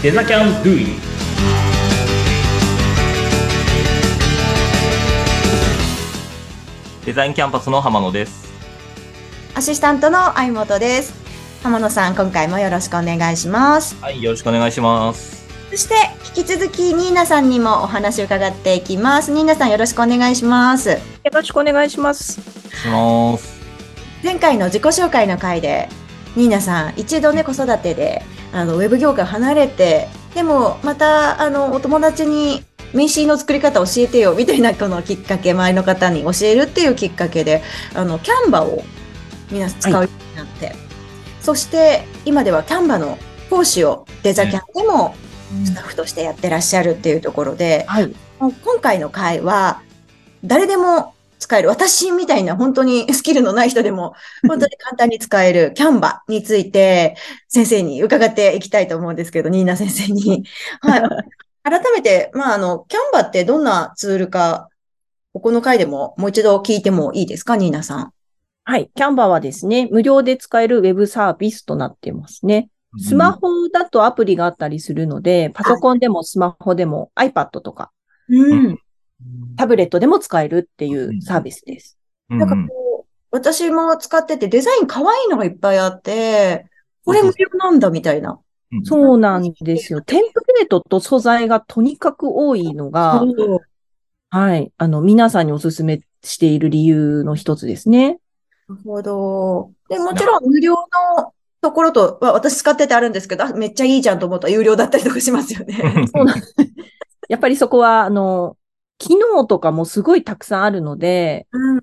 デザキャンドゥイデザインキャンパスの浜野です。アシスタントの相本です。浜野さん、今回もよろしくお願いします。はい、よろしくお願いします。そして、引き続き、ニーナさんにもお話を伺っていきます。ニーナさん、よろしくお願いします。よろしくお願いします。します。前回の自己紹介の回で、ニーナさん、一度ね、子育てで、あの、ウェブ業界離れて、でも、また、あの、お友達に、名刺の作り方教えてよ、みたいなこのきっかけ、周りの方に教えるっていうきっかけで、あの、キャンバを皆さん使うようになって、そして、今ではキャンバの講師をデザキャンでもスタッフとしてやってらっしゃるっていうところで、はい。もう今回の回は、誰でも使える、私みたいな本当にスキルのない人でも、本当に簡単に使えるキャンバについて、先生に伺っていきたいと思うんですけど、ニーナ先生に。はい。改めて、まあ、あの、キャンバってどんなツールか、ここの回でももう一度聞いてもいいですか、ニーナさん。はい。キャンバーはですね、無料で使えるウェブサービスとなっていますね。スマホだとアプリがあったりするので、パソコンでもスマホでも iPad とかうん。タブレットでも使えるっていうサービスです。うんなんかこう、私も使っててデザイン可愛いのがいっぱいあって、これ無料なんだみたいな。うんそうなんですよ。テンプレートと素材がとにかく多いのが、はい。あの、皆さんにお勧めしている理由の一つですね。なるほど。で、もちろん無料のところと、わ私使っててあるんですけど、あめっちゃいいじゃんと思ったら有料だったりとかしますよね。そうなんやっぱりそこは、あの、機能とかもすごいたくさんあるので、うん。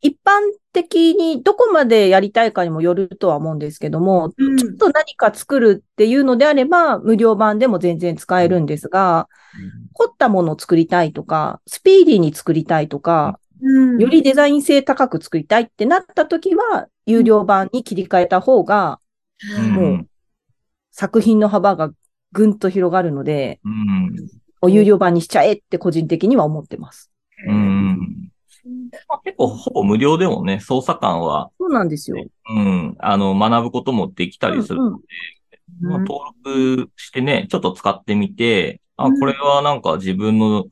一般的にどこまでやりたいかにもよるとは思うんですけども、うんちょっと何か作るっていうのであれば、無料版でも全然使えるんですが、凝ったものを作りたいとか、スピーディーに作りたいとか、うん。よりデザイン性高く作りたいってなった時は、有料版に切り替えた方が、うんもう作品の幅がぐんと広がるので、うんお有料版にしちゃえって個人的には思ってます。うん。まあ結構ほぼ無料でもね、操作感は、そうなんですよ。うん、あの、学ぶこともできたりするので、まあ、うん。登録してね、ちょっと使ってみて、あ、うん。これはなんか自分の、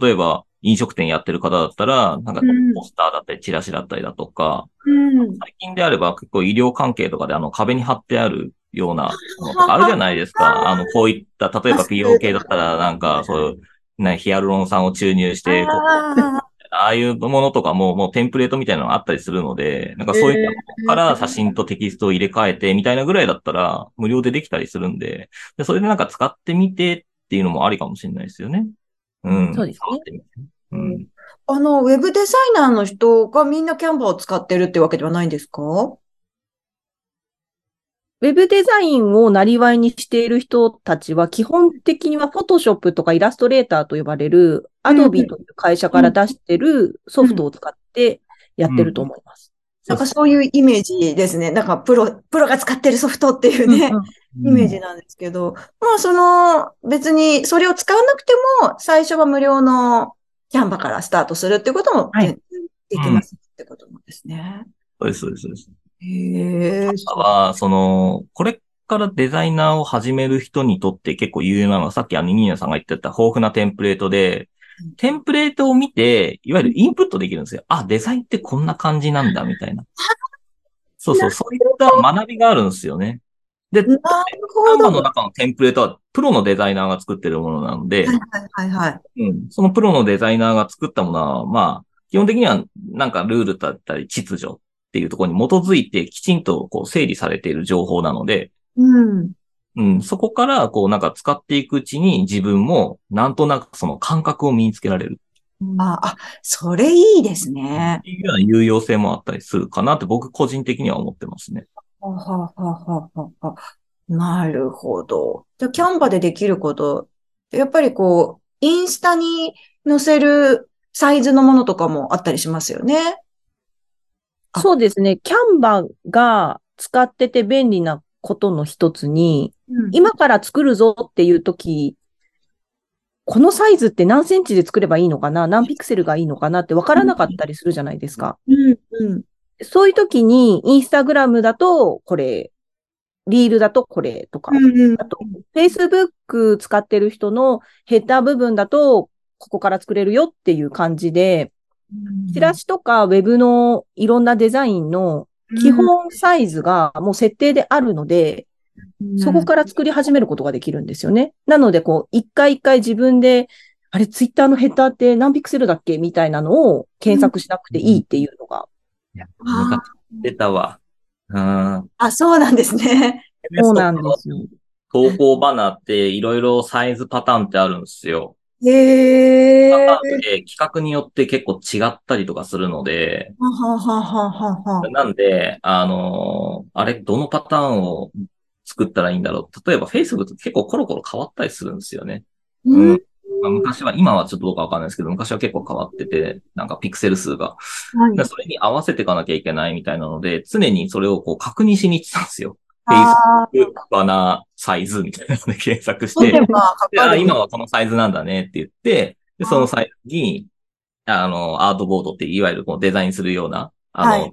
例えば飲食店やってる方だったら、なんかうん。ポスターだったりチラシだったりだとか、うん。最近であれば結構医療関係とかであの壁に貼ってあるようなものとかあるじゃないですか。あの、こういった、例えば美容系だったらなんかそういう、ね、ヒアルロン酸を注入して、あ ああいうものとかももうテンプレートみたいなのがあったりするので、なんかそういったものから写真とテキストを入れ替えてみたいなぐらいだったら無料でできたりするんで、でそれでなんか使ってみてっていうのもありかもしれないですよね。うん。そうですねうん。あの、ウェブデザイナーの人がみんなキャンバーを使ってるってわけではないんですか？ウェブデザインをなりわいにしている人たちは、基本的には Photoshop とかイラストレーターと呼ばれるうん Adobe という会社から出してるソフトを使ってやってると思います。なんかそういうイメージですね。なんかプロ、プロが使ってるソフトっていうね。イメージなんですけど、まあその別にそれを使わなくても最初は無料のキャンバからスタートするってこともできますってことなんですね。そうです、そうです、そうです。へえ。は、その、これからデザイナーを始める人にとって結構有用なのは、さっきあのニーナさんが言ってた豊富なテンプレートでうん、テンプレートを見て、いわゆるインプットできるんですよ。あ、デザインってこんな感じなんだ、みたいな。そうそう、そういった学びがあるんですよね。で、なのは中のテンプレートはプロのデザイナーが作ってるものなので、いはいはいはい。うん、そのプロのデザイナーが作ったものは、まあ、基本的にはなんかルールだったり秩序っていうところに基づいてきちんとこう整理されている情報なので、うん。うん、そこからこうなんか使っていくうちに自分もなんとなくその感覚を身につけられるあ、あ、それいいですっね。ていうような有用性もあったりするかなって僕個人的には思ってますね。ははははははなるほど。じゃあ、キャンバでできること、やっぱりこう、インスタに載せるサイズのものとかもあったりしますよね。あそうですね。キャンバが使ってて便利なことの一つに、今から作るぞっていう時、このサイズって何センチで作ればいいのかな？何ピクセルがいいのかなって分からなかったりするじゃないですか。うん、うん。そういう時に、インスタグラムだと、これ、リールだとこれとか。うんあと、Facebook 使ってる人のヘッダー部分だと、ここから作れるよっていう感じで、チラシとかウェブのいろんなデザインの基本サイズがもう設定であるので、そこから作り始めることができるんですよね。なので、こう、一回一回自分で、あれ、ツイッターのヘッダーって何ピクセルだっけ？みたいなのを検索しなくていいっていうのが。いや、昔出たわ。うん。あ、そうなんですね。そうなんですよ。投稿バナーっていろいろサイズパターンってあるんですよ。へえ。ー企画によって結構違ったりとかするので、ははははは。なんで、あのーあれ、どのパターンを作ったらいいんだろう。例えば Facebook って結構コロコロ変わったりするんですよね。うん。まあ、昔は、今はちょっとどうかわかんないですけど、昔は結構変わってて、なんかピクセル数が。はいでそれに合わせていかなきゃいけないみたいなので、常にそれをこう確認しに行ってたんですよ。あ Facebook バナーサイズみたいなので検索して。今はこのサイズなんだねって言って、で、そのサイズに、あの、アートボードっていわゆるこうデザインするような、あの、はい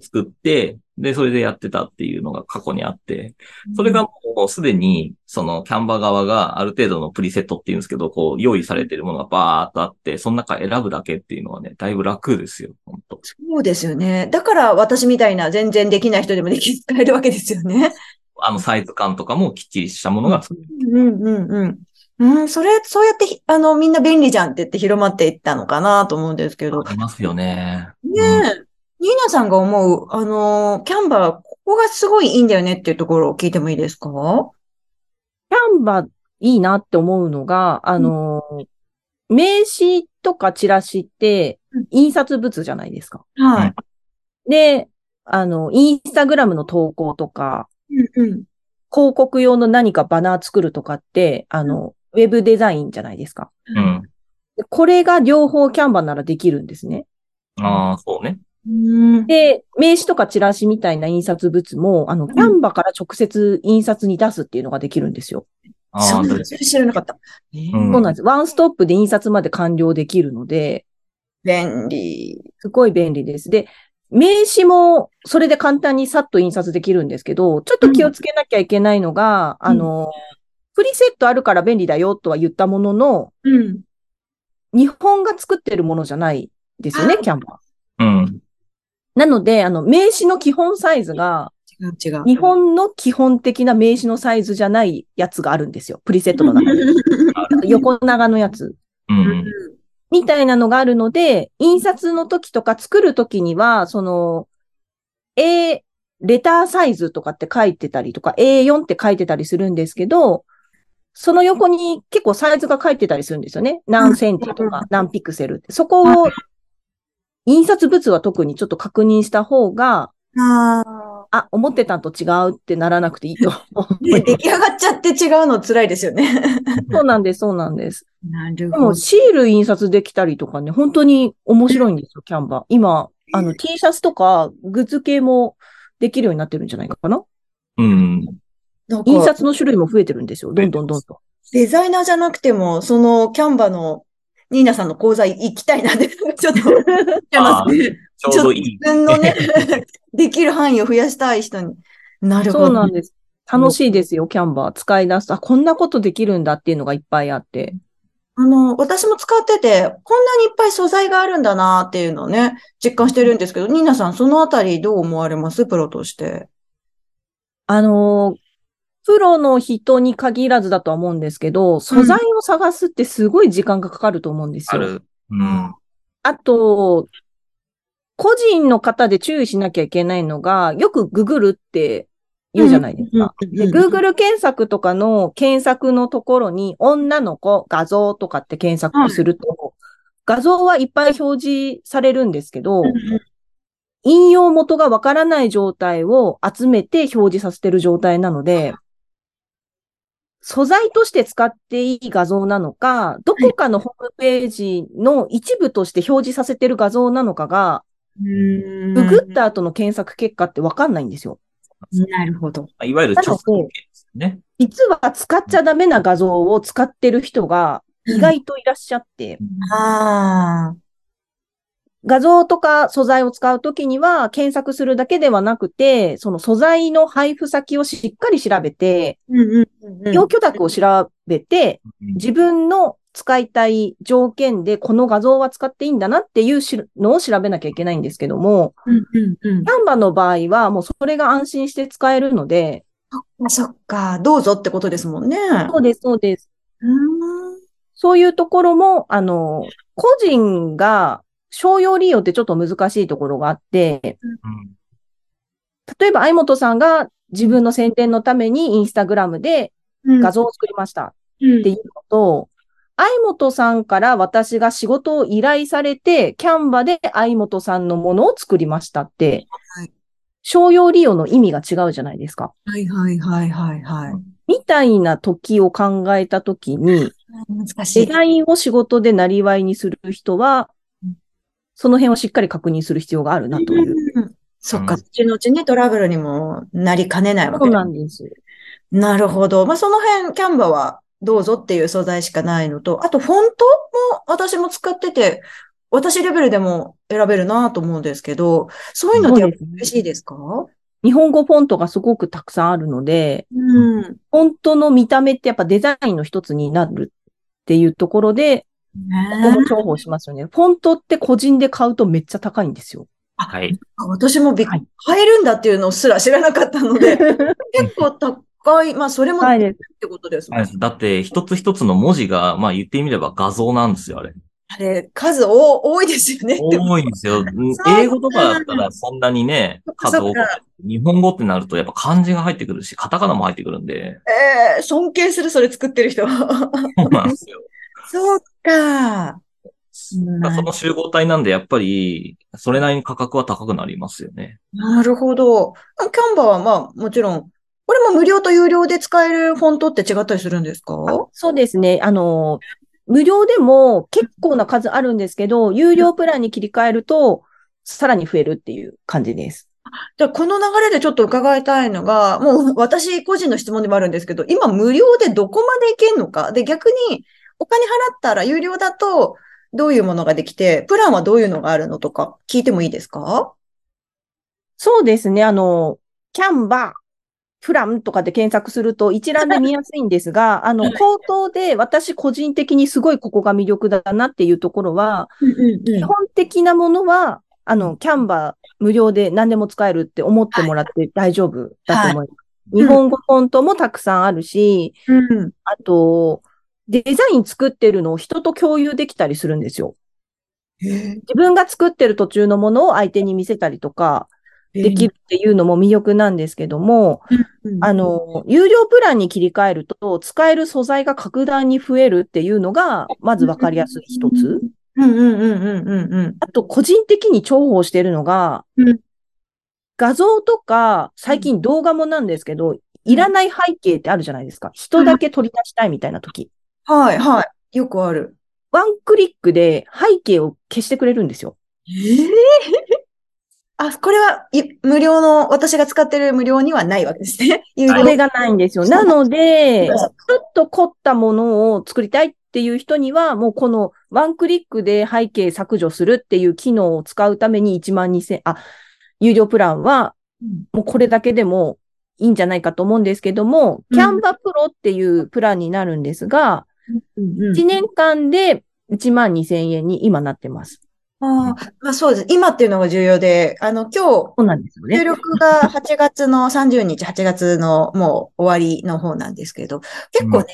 を作って、で、それでやってたっていうのが過去にあって、それがもうすでに、そのキャンバ側がある程度のプリセットっていうんですけど、こう用意されてるものがバーっとあって、その中選ぶだけっていうのはね、だいぶ楽ですよ、本当そうですよね。だから私みたいな全然できない人でもでき、使えるわけですよね。あのサイズ感とかもきっちりしたものが作れる。うんうんうん。うん、それ、そうやってひ、あの、みんな便利じゃんって言って広まっていったのかなと思うんですけど。ありますよね。ねえ、ニーナさんが思う、あの、キャンバー、ここがすごいいいんだよねっていうところを聞いてもいいですか？キャンバいいなって思うのが、あの、名刺とかチラシってうん印刷物じゃないですか。はい。で、あの、インスタグラムの投稿とか、うんうん。広告用の何かバナー作るとかって、あの、ウェブデザインじゃないですか。うん。でこれが両方キャンバならできるんですね。ああ、そうね。うん。で、名刺とかチラシみたいな印刷物も、あの、キャンバから直接印刷に出すっていうのができるんですよ。ああ、そんな、でそれ知らなかった。そうなんです。ワンストップで印刷まで完了できるので、便利。すごい便利です。で、名刺もそれで簡単にさっと印刷できるんですけど、ちょっと気をつけなきゃいけないのが、うんあの、プリセットあるから便利だよとは言ったものの、うん。日本が作ってるものじゃないですよね、あキャンバうん。なので、あの、名刺の基本サイズが、違う違う。日本の基本的な名刺のサイズじゃないやつがあるんですよ。プリセットの中に。横長のやつ。うん。みたいなのがあるので、印刷の時とか作る時には、その、A、レターサイズとかって書いてたりとか、A4 って書いてたりするんですけど、その横に結構サイズが書いてたりするんですよね。何センチとか何ピクセルって。そこを、印刷物は特にちょっと確認した方が、ああ、思ってたんと違うってならなくていいと思あ。ね、出来上がっちゃって違うの辛いですよね。う。そうなんです、そうなんです。なるでほども、。シール印刷できたりとかね、本当に面白いんですよ、キャンバー。今、あの、T シャツとか、グッズ系もできるようになってるんじゃないかな？うん。印刷の種類も増えてるんですよ、どんどんどんどん。デザイナーじゃなくても、そのキャンバのニーナさんの講座行きたいなって、ちょっと 思っちゃいますね。ちょうどいい。自分のね、できる範囲を増やしたい人に。なるほど。そうなんです。楽しいですよ、キャンバー。使い出すと、あ、こんなことできるんだっていうのがいっぱいあって。あの、私も使ってて、こんなにいっぱい素材があるんだなっていうのをね、実感してるんですけど、ニーナさん、そのあたりどう思われます？プロとして。あのープロの人に限らずだとは思うんですけど、素材を探すってすごい時間がかかると思うんですよ。ある。うん。あと、個人の方で注意しなきゃいけないのが、よくググるって言うじゃないですか。で、Google 検索とかの検索のところに、女の子画像とかって検索すると、画像はいっぱい表示されるんですけど、引用元がわからない状態を集めて表示させてる状態なので、素材として使っていい画像なのか、どこかのホームページの一部として表示させてる画像なのかが、うんググった後の検索結果ってわかんないんですよ。なるほど。いわゆる著作権ですね。実は使っちゃダメな画像を使ってる人が意外といらっしゃって、ああ。画像とか素材を使うときには検索するだけではなくて、その素材の配布先をしっかり調べて、要許諾を調べて、うん自分の使いたい条件でこの画像は使っていいんだなっていうしのを調べなきゃいけないんですけども、うんうんうんキャンバの場合はもうそれが安心して使えるので、あそっか、どうぞってことですもんね。そうです、そうです。うーんそういうところも、あの、個人が商用利用ってちょっと難しいところがあって、うん例えば、相本さんが自分の宣伝のためにインスタグラムでうん画像を作りましたうんっていうのと、相本さんから私が仕事を依頼されて、キャンバで相本さんのものを作りましたってはい、商用利用の意味が違うじゃないですか。はいはいはいはいはい。みたいな時を考えた時に、難しい。デザインを仕事でなりわいにする人はうん、その辺をしっかり確認する必要があるなという。うんそっか、うん後々ね、トラブルにもなりかねないわそうなんです。なるほど。まあ、その辺、キャンバはどうぞっていう素材しかないのと、あと、フォントも私も使ってて、私レベルでも選べるなと思うんですけど、そういうのって嬉しいですか？日本語フォントがすごくたくさんあるので、うん。フォントの見た目ってやっぱデザインの一つになるっていうところで、ここも重宝しますよね。フォントって個人で買うとめっちゃ高いんですよ。はい。私もびっはい買えるんだっていうのすら知らなかったので、結構高い。まあ、それもっはいです。てことですもんはいだって、一つ一つの文字が、まあ言ってみれば画像なんですよ、あれ。あれ、数多多いですよね。多いんですよ。英語とかだったらそんなにね、数多くない。日本語ってなるとやっぱ漢字が入ってくるし、カタカナも入ってくるんで。えー尊敬する、それ作ってる人。そうなんですよ。そうか。その集合体なんで、やっぱり、それなりに価格は高くなりますよね。なるほど。キャンバーはまあ、もちろん、これも無料と有料で使えるフォントって違ったりするんですか？そうですね。あの、無料でも結構な数あるんですけど、有料プランに切り替えると、さらに増えるっていう感じです。じゃあ、この流れでちょっと伺いたいのが、もう私個人の質問でもあるんですけど、今無料でどこまでいけんのかで、逆にお金払ったら有料だとどういうものができて、プランはどういうのがあるのとか聞いてもいいですか？そうですね。あの、キャンバー、プランとかで検索すると一覧で見やすいんですが、あの、口頭で私個人的にすごいここが魅力だなっていうところは、基本的なものは、あの、キャンバー無料で何でも使えるって思ってもらって大丈夫だと思います。い日本語フォントもたくさんあるし、うん。あと、デザイン作ってるのを人と共有できたりするんですよ。自分が作ってる途中のものを相手に見せたりとかできるっていうのも魅力なんですけども、うんあ、の、有料プランに切り替えると、使える素材が格段に増えるっていうのが、まずわかりやすい一つ。うんうんうんうんうんうん。あと、個人的に重宝しているのが、うん画像とか、最近動画もなんですけど、いらない背景ってあるじゃないですか。人だけ取り出したいみたいな時。はいはい。よくある。ワンクリックで背景を消してくれるんですよ。ええ あ、これはい無料の、私が使ってる無料にはないわけですね。有料それがないんですよ。なので、ちょっと凝ったものを作りたいっていう人には、もうこのワンクリックで背景削除するっていう機能を使うために1万2000、あ、有料プランはうんもうこれだけでもいいんじゃないかと思うんですけども、うんキャンバプロっていうプランになるんですが、1年間で1万2000円に今なってます。ああ、まあそうです。今っていうのが重要で、あの、今日、ね。録が8月の30日、8月のもう終わりの方なんですけど、結構ね、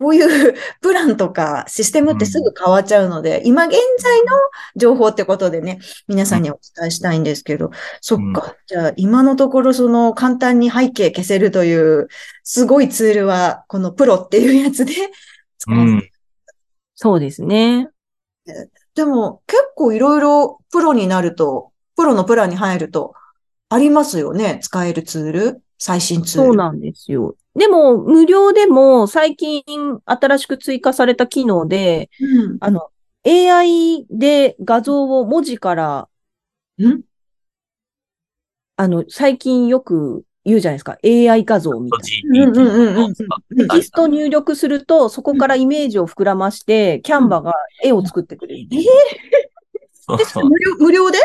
こういうプランとかシステムってすぐ変わっちゃうので、今現在の情報ってことでね、皆さんにお伝えしたいんですけど、そっか。じゃあ今のところその簡単に背景消せるというすごいツールは、このプロっていうやつで使うわせてん。そうですね。でも結構いろいろプロになると、プロのプランに入るとありますよね。使えるツール、最新ツール。そうなんですよ。でも、無料でも最近新しく追加された機能で、うんあの、AI で画像を文字から、ん？あの、最近よく言うじゃないですか。AI 画像みたいうんうんうんうんな。テキスト入力すると、そこからイメージを膨らまして、キャンバが絵を作ってくれる。え、無料、無料で？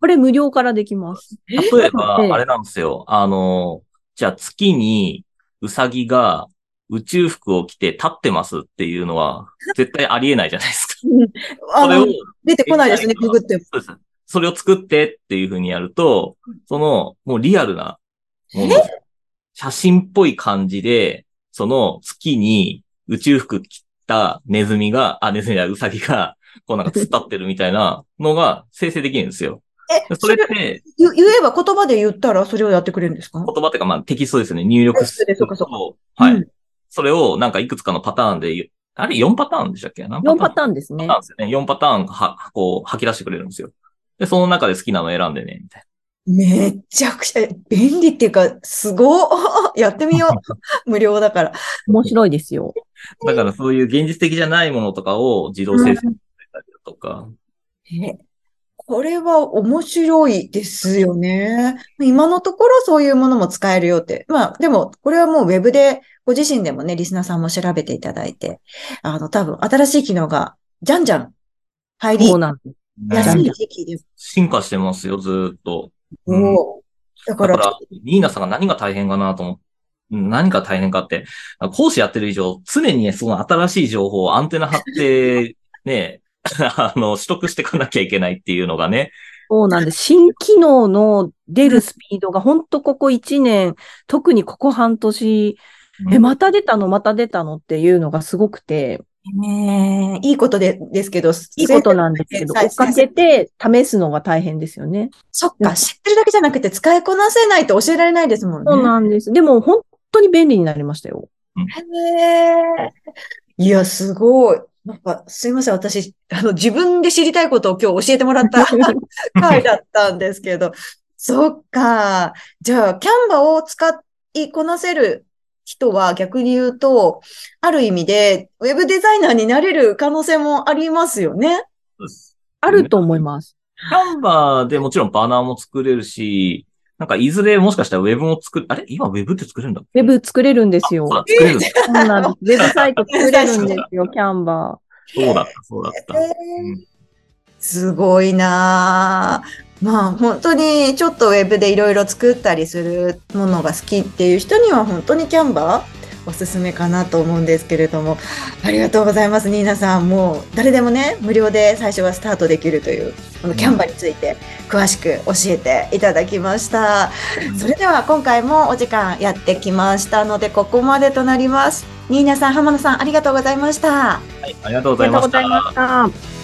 これ無料からできます。例えば、ええあれなんですよ。あの、じゃあ月にウサギが宇宙服を着て立ってますっていうのは絶対ありえないじゃないですか。あのそれを、、出てこないですね、ググっても。それを作ってっていう風にやると、その、もうリアルなもの、写真っぽい感じで、その月に宇宙服着たネズミが、あ、ネズミやウサギが、こうなんか突っ立ってるみたいなのが生成できるんですよ。え、それって、言言えば言葉で言ったらそれをやってくれるんですか？言葉っていうか、まあテキストですね。入力するそうかそうかと、はい。うんそれをなんかいくつかのパターンであれ4パターンでしたっけ？何4パターンーンですねパターン。ですよね。4パターンは、こう、吐き出してくれるんですよ。で、その中で好きなの選んでね、みたいめちゃくちゃ便利っていうか、すごっ やってみよう。無料だから。面白いですよ。な。だからそういう現実的じゃないものとかを自動生成したりだとか。えこれは面白いですよね。今のところそういうものも使えるよって。まあ、でも、これはもうウェブで、ご自身でもね、リスナーさんも調べていただいて、あの、多分、新しい機能が、じゃんじゃん、入りそうなんです。やすい時期で、進化してますよ、ずーっと。うん。もう、だから、だから、ニーナさんが何が大変かなと思って、う。ん何が大変かって、講師やってる以上、常にね、その新しい情報をアンテナ張って、ね、あの、取得していかなきゃいけないっていうのがね、そうなんです。新機能の出るスピードが本当ここ1年、特にここ半年、え、また出たの？また出たの？っていうのがすごくて、ねえいいことで、ですけど、いいことなんですけど、追っかけて試すのが大変ですよね。そっか、知ってるだけじゃなくて使いこなせないと教えられないですもんね。そうなんです。でも本当に便利になりましたよ。へえ。いや、すごい。なんか、すいません。私、あの、自分で知りたいことを今日教えてもらった 回だったんですけど。そっか。じゃあ、キャンバを使いこなせる人は逆に言うと、ある意味で、ウェブデザイナーになれる可能性もありますよね。あると思います。キャンバーでもちろんバナーも作れるし、なんかいずれもしかしたらウェブも作る、あれ？今ウェブって作れるんだウェブ作れるんですよ。あそうだ、作れるんだ。そうなんです。ウェブサイト作れるんですよ、キャンバそうだった、そうだった。えーすごいなぁ。まあ本当にちょっとウェブでいろいろ作ったりするものが好きっていう人には本当にキャンバーおすすめかなと思うんですけれどもありがとうございますニーナさんもう誰でもね無料で最初はスタートできるというこのキャンバーについて詳しく教えていただきましたそれでは今回もお時間やってきましたのでここまでとなりますニーナさん浜野さんありがとうございましたはい、ありがとうございま。した。